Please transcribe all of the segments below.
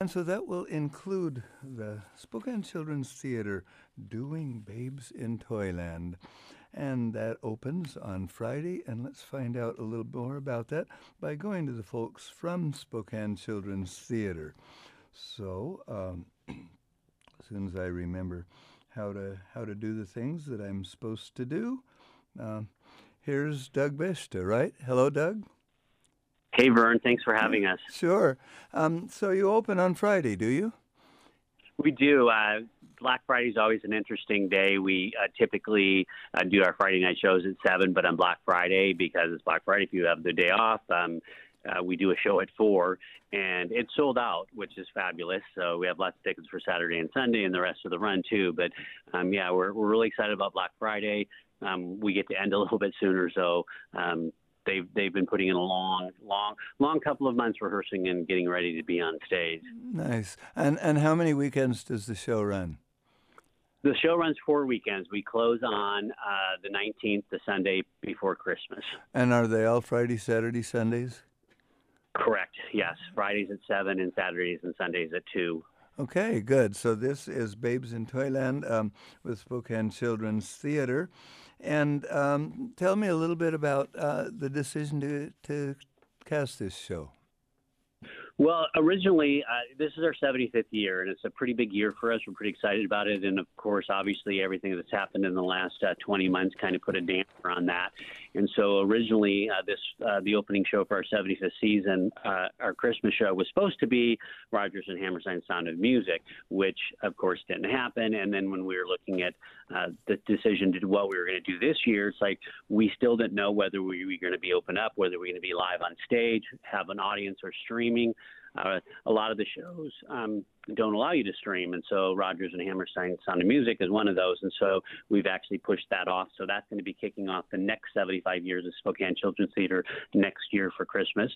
And so that will include the Spokane Children's Theater doing Babes in Toyland. And that opens on Friday. And let's find out a little more about that by going to the folks from Spokane Children's Theater. So, um, as soon as I remember how to how to do the things that I'm supposed to do, uh, here's Doug Beschta, right? Hello, Doug. Hey, Verne. Thanks for having us. Sure. Um, so you open on Friday, do you? We do. Uh, Black Friday is always an interesting day. We uh, typically uh, do our Friday night shows at seven, but on Black Friday, because it's Black Friday, if you have the day off, um, uh, we do a show at four, and it's sold out, which is fabulous. So we have lots of tickets for Saturday and Sunday, and the rest of the run too. But um, yeah, we're we're really excited about Black Friday. Um, we get to end a little bit sooner, so um, they've they've been putting in a long, long, long couple of months rehearsing and getting ready to be on stage. Nice. And and how many weekends does the show run? The show runs four weekends. We close on uh, the 19th, the Sunday before Christmas. And are they all Friday, Saturday, Sundays? Correct. Yes, Fridays at seven, and Saturdays and Sundays at two. Okay, good. So this is Babes in Toyland um, with Spokane Children's Theater. And um, tell me a little bit about uh, the decision to, to cast this show. Well, originally, uh, this is our 75th year, and it's a pretty big year for us. We're pretty excited about it. And of course, obviously, everything that's happened in the last uh, 20 months kind of put a damper on that. And so, originally, uh, this uh, the opening show for our 75th season, uh, our Christmas show, was supposed to be Rodgers and Hammerstein Sound of Music, which, of course, didn't happen. And then when we were looking at uh, the decision to what we were going to do this year, it's like we still didn't know whether we were going to be open up, whether we were going to be live on stage, have an audience, or streaming. Uh, a lot of the shows um, don't allow you to stream, and so Rodgers and Hammerstein Sound of Music is one of those, and so we've actually pushed that off. So that's going to be kicking off the next 75 years of Spokane Children's Theater next year for Christmas.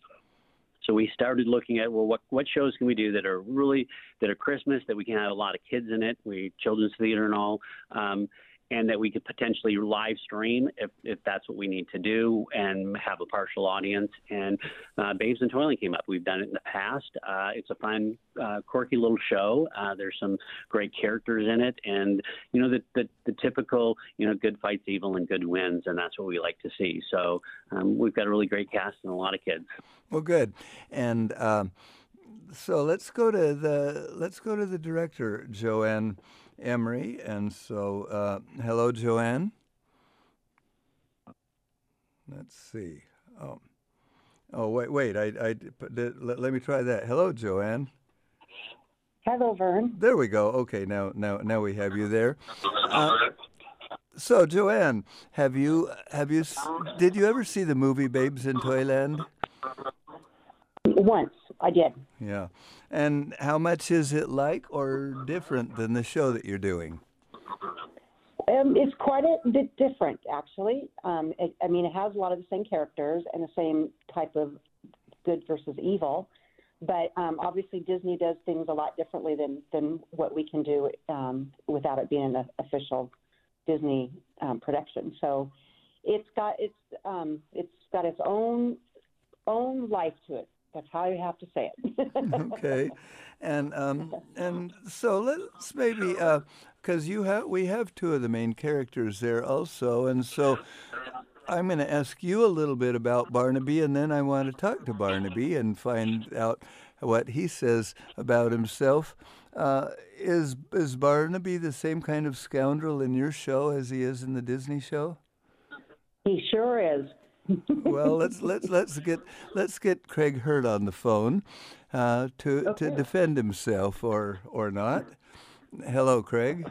So we started looking at well, what what shows can we do that are really that are Christmas that we can have a lot of kids in it, we children's theater and all. Um, and that we could potentially live stream if, if that's what we need to do and have a partial audience. And uh, Babes in Toyland came up. We've done it in the past. Uh, it's a fun, uh, quirky little show. Uh, there's some great characters in it, and you know the, the, the typical you know good fights evil and good wins, and that's what we like to see. So um, we've got a really great cast and a lot of kids. Well, good. And um, so let's go to the let's go to the director, JoAnne. Emery. And so, uh, hello, JoAnne. Let's see. Oh, oh wait, wait. I, I did, let, let me try that. Hello, JoAnne. Hello, Verne. There we go. Okay, now, now, now we have you there. Uh, so, JoAnne, have you have you did you ever see the movie Babes in Toyland? Once I did. Yeah. And how much is it like or different than the show that you're doing? Um, it's quite a bit different, actually. Um, it, I mean, it has a lot of the same characters and the same type of good versus evil, but um, obviously Disney does things a lot differently than than what we can do um, without it being an official Disney um, production. So it's got it's um, it's got its own own life to it. That's how you have to say it. okay, and um, and so let's maybe because uh, you have we have two of the main characters there also, and so I'm going to ask you a little bit about Barnaby, and then I want to talk to Barnaby and find out what he says about himself. Uh, is is Barnaby the same kind of scoundrel in your show as he is in the Disney show? He sure is well, let's let's let's get let's get Craig Hirt on the phone uh, to okay. to defend himself or or not. Hello, Craig.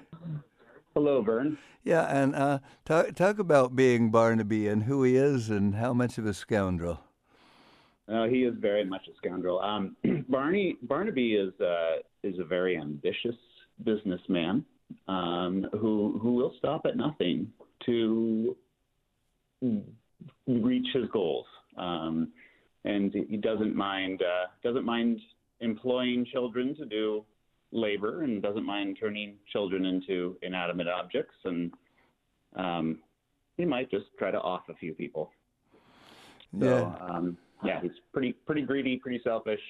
Hello, Verne. Yeah, and uh, talk talk about being Barnaby and who he is and how much of a scoundrel. Uh, he is very much a scoundrel. Um, Barney Barnaby is uh, is a very ambitious businessman um, who who will stop at nothing to reach his goals. Um, and he doesn't mind uh, doesn't mind employing children to do labor and doesn't mind turning children into inanimate objects and um, he might just try to off a few people. So, yeah. Um, yeah, he's pretty pretty greedy, pretty selfish.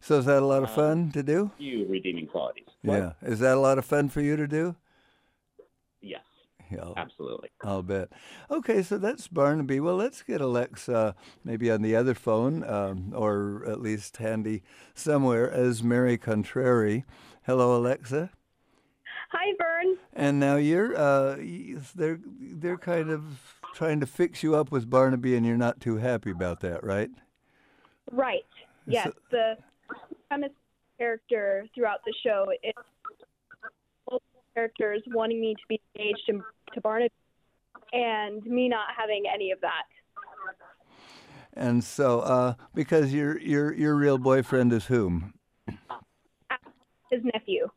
So is that a lot of Uh, fun to do? few redeeming qualities. What? Yeah. Is that a lot of fun for you to do? Yes, Yeah. absolutely. I'll bet. Okay, so that's Barnaby. Well, let's get Alexa maybe on the other phone, um, or at least handy somewhere as Mary Contrary. Hello, Alexa. Hi, Verne. And now you're uh, they're they're kind of trying to fix you up with Barnaby, and you're not too happy about that, right? Right. Yes, So- the premise character throughout the show is both characters wanting me to be engaged to, to Barnaby and me not having any of that. And so, uh, because your your your real boyfriend is whom? His nephew.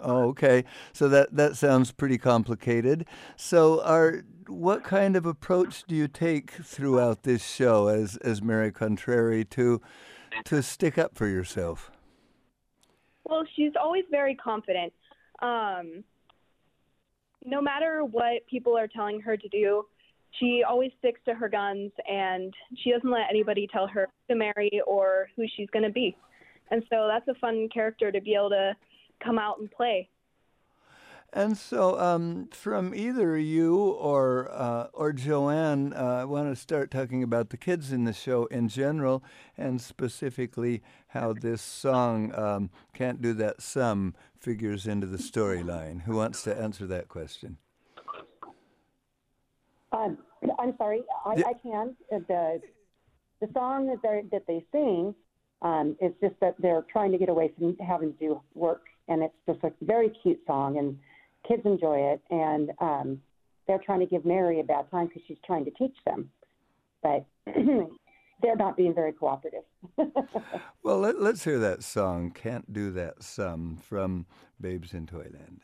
Oh, okay. So that that sounds pretty complicated. So, are what kind of approach do you take throughout this show as as Mary Contrary to to stick up for yourself? Well, she's always very confident. Um, no matter what people are telling her to do, she always sticks to her guns and she doesn't let anybody tell her to marry or who she's going to be. And so that's a fun character to be able to come out and play. And so, um, from either you or uh, or JoAnne, uh, I want to start talking about the kids in the show in general, and specifically how this song um, "Can't Do That Sum" figures into the storyline. Who wants to answer that question? Um, I'm sorry, I, Yeah. I can. Uh, The the song that they that they sing um, is just that they're trying to get away from having to do work, and it's just a very cute song, and kids enjoy it, and um, they're trying to give Mary a bad time because she's trying to teach them, but they're not being very cooperative. Well, let, let's hear that song, Can't Do That Sum, from Babes in Toyland.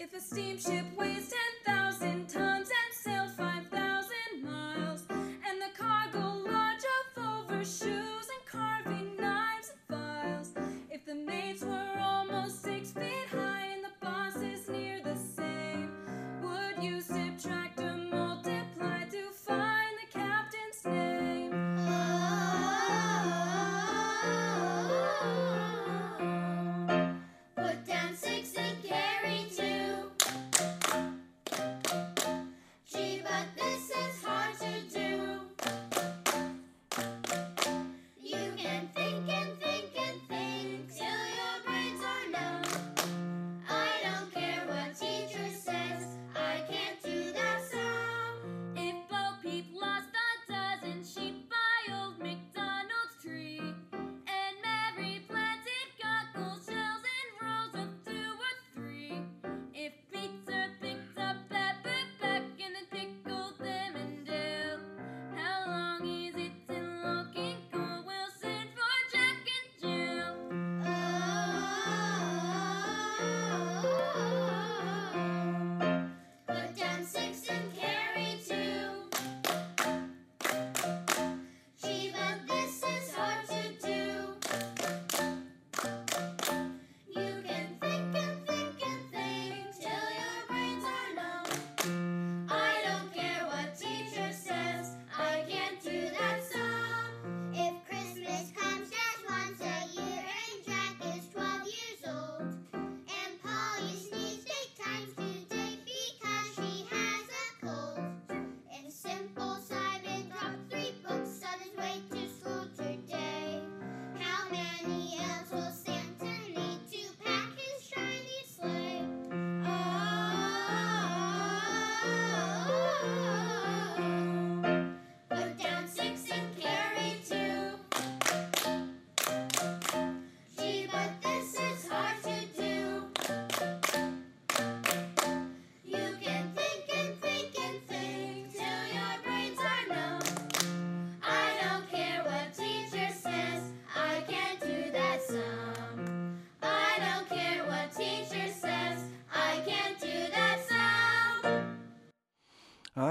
If a steamship weighs 10,000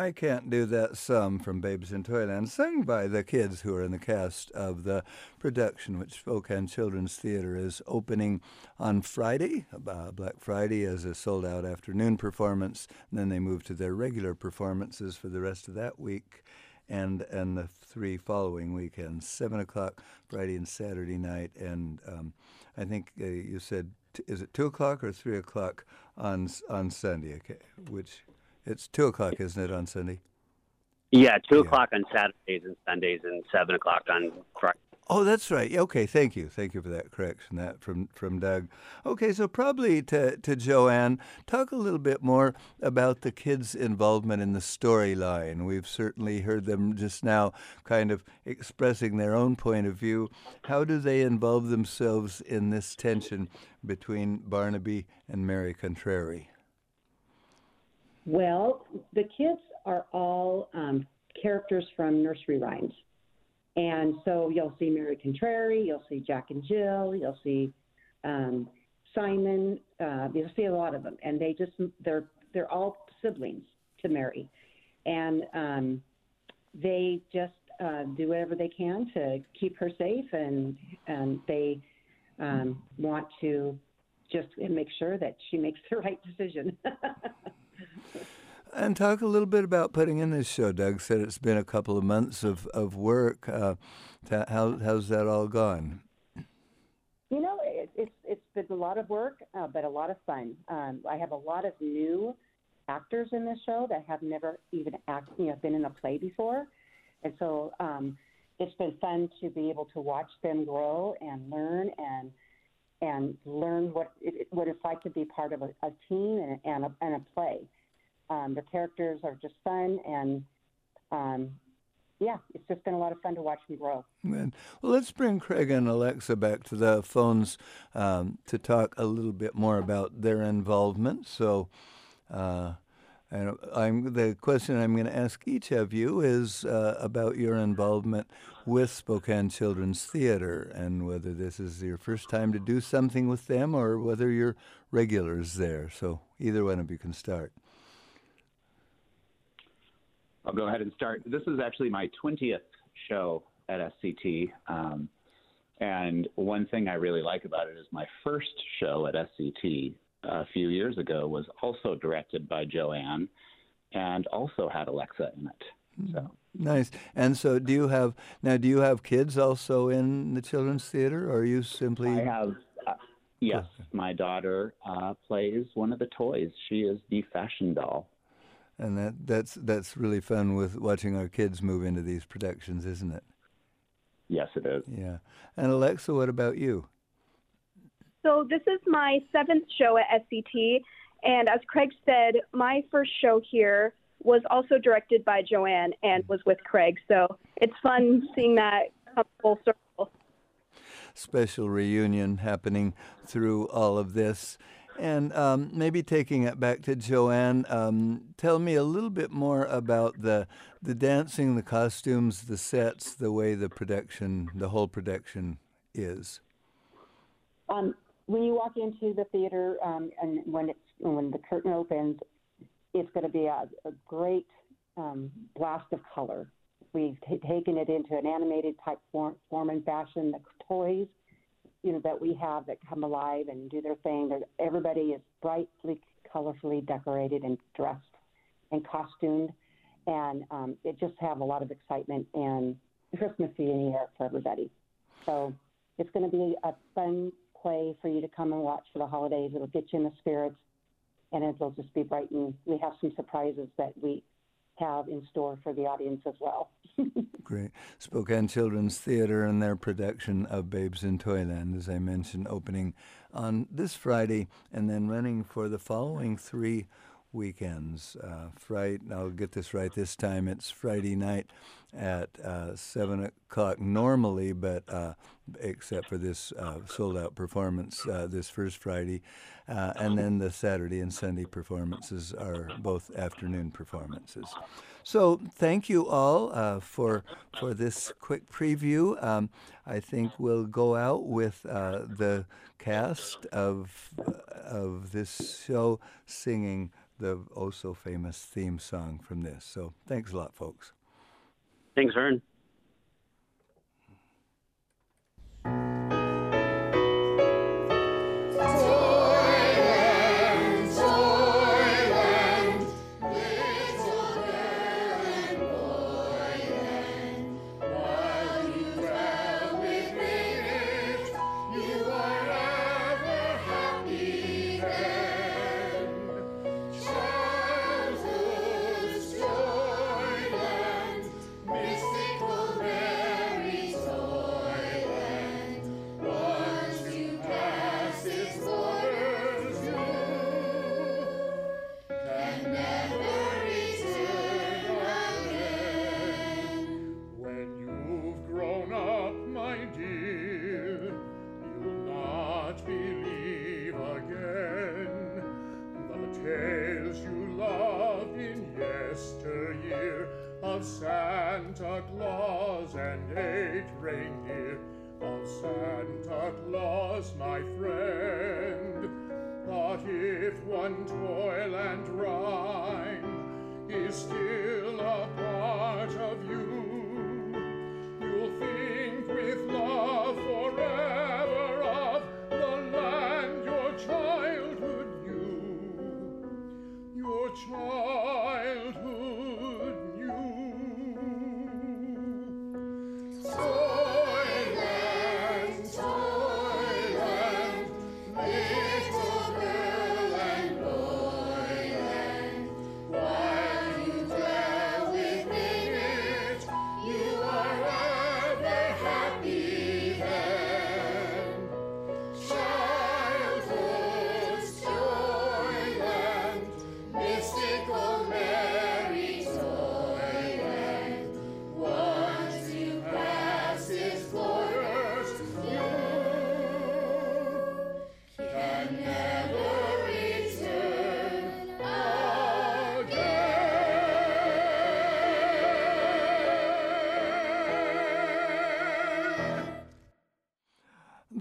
I Can't Do That Sum from Babes in Toyland, sung by the kids who are in the cast of the production, which Spokane Children's Theater is opening on Friday, uh, Black Friday, as a sold out afternoon performance. And then they move to their regular performances for the rest of that week and and the three following weekends, seven o'clock Friday and Saturday night, and um, I think uh, you said t- is it two o'clock or three o'clock on on Sunday? Okay, which it's two o'clock, isn't it, on Sunday? Yeah, two Yeah. o'clock on Saturdays and Sundays, and seven o'clock on Friday. Oh, that's right. Okay, thank you, thank you for that correction. That from from Doug. Okay, so probably to to JoAnne, talk a little bit more about the kids' involvement in the storyline. We've certainly heard them just now, kind of expressing their own point of view. How do they involve themselves in this tension between Barnaby and Mary Contrary? Well, the kids are all um, characters from nursery rhymes. And so you'll see Mary Contrary, you'll see Jack and Jill, you'll see um, Simon, uh, you'll see a lot of them. And they just, they're, they're all siblings to Mary. And um, they just uh, do whatever they can to keep her safe and, and they um, want to just make sure that she makes the right decision. And talk a little bit about putting in this show. Doug said it's been a couple of months of, of work. Uh, how, how's that all gone? You know, it, it's it's been a lot of work, uh, but a lot of fun. Um, I have a lot of new actors in this show that have never even act, you know, been in a play before, and so um, it's been fun to be able to watch them grow and learn and and learn what it, what it's like to be part of a, a team and, and, a, and a play. Um, the characters are just fun, and um, yeah, it's just been a lot of fun to watch them grow. Well, let's bring Craig and Alexa back to the phones um, to talk a little bit more about their involvement. So, uh, and I'm the question I'm going to ask each of you is uh, about your involvement with Spokane Children's Theater and whether this is your first time to do something with them or whether you're regulars there. So, either one of you can start. I'll go ahead and start. This is actually my 20th show at SCT. Um, and one thing I really like about it is my first show at SCT a few years ago was also directed by JoAnne and also had Alexa in it. So Nice. And so, do you have now? Do you have kids also in the children's theater, or are you simply? I have, uh, yes, my daughter uh, plays one of the toys. She is the fashion doll. And that that's that's really fun with watching our kids move into these productions, isn't it? Yes, it is. Yeah. And Alexa, what about you? So this is my seventh show at SCT, and as Craig said, my first show here was also directed by JoAnne and was with Craig. So it's fun seeing that come full circle. Special reunion happening through all of this. And um, maybe taking it back to JoAnne, um, tell me a little bit more about the the dancing, the costumes, the sets, the way the production, the whole production is. Um, when you walk into the theater um, and when it's when the curtain opens, it's going to be a, a great um, blast of color. We've t- taken it into an animated type form, form and fashion. The toys, you know, that we have that come alive and do their thing. Everybody is brightly, colorfully decorated and dressed and costumed, and um, it just have a lot of excitement and Christmassy in the air for everybody. So it's going to be a fun play for you to come and watch for the holidays. It'll get you in the spirits, and it'll just be bright. And we have some surprises that we have in store for the audience as well. Great. Spokane Children's Theater and their production of Babes in Toyland, as I mentioned, opening on this Friday and then running for the following three weekends. Uh, Friday, I'll get this right this time. It's Friday night at uh, 7 o'clock normally, but uh, except for this uh, sold out performance uh, this first Friday. Uh, and then the Saturday and Sunday performances are both afternoon performances. So thank you all for for this quick preview. Um, I think we'll go out with the cast of of this show singing the oh so famous theme song from this. So thanks a lot, folks. Thanks, Verne. In yesteryear of Santa Claus and eight reindeer. Of Santa Claus, my friend. But if one toil and rhyme is still a part of you, you'll think with love forever of the land your childhood knew. Your childhood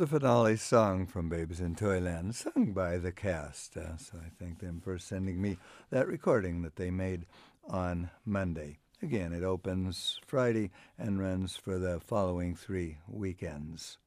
The finale song from Babes in Toyland, sung by the cast. Uh, so I thank them for sending me that recording that they made on Monday. Again, it opens Friday and runs for the following three weekends.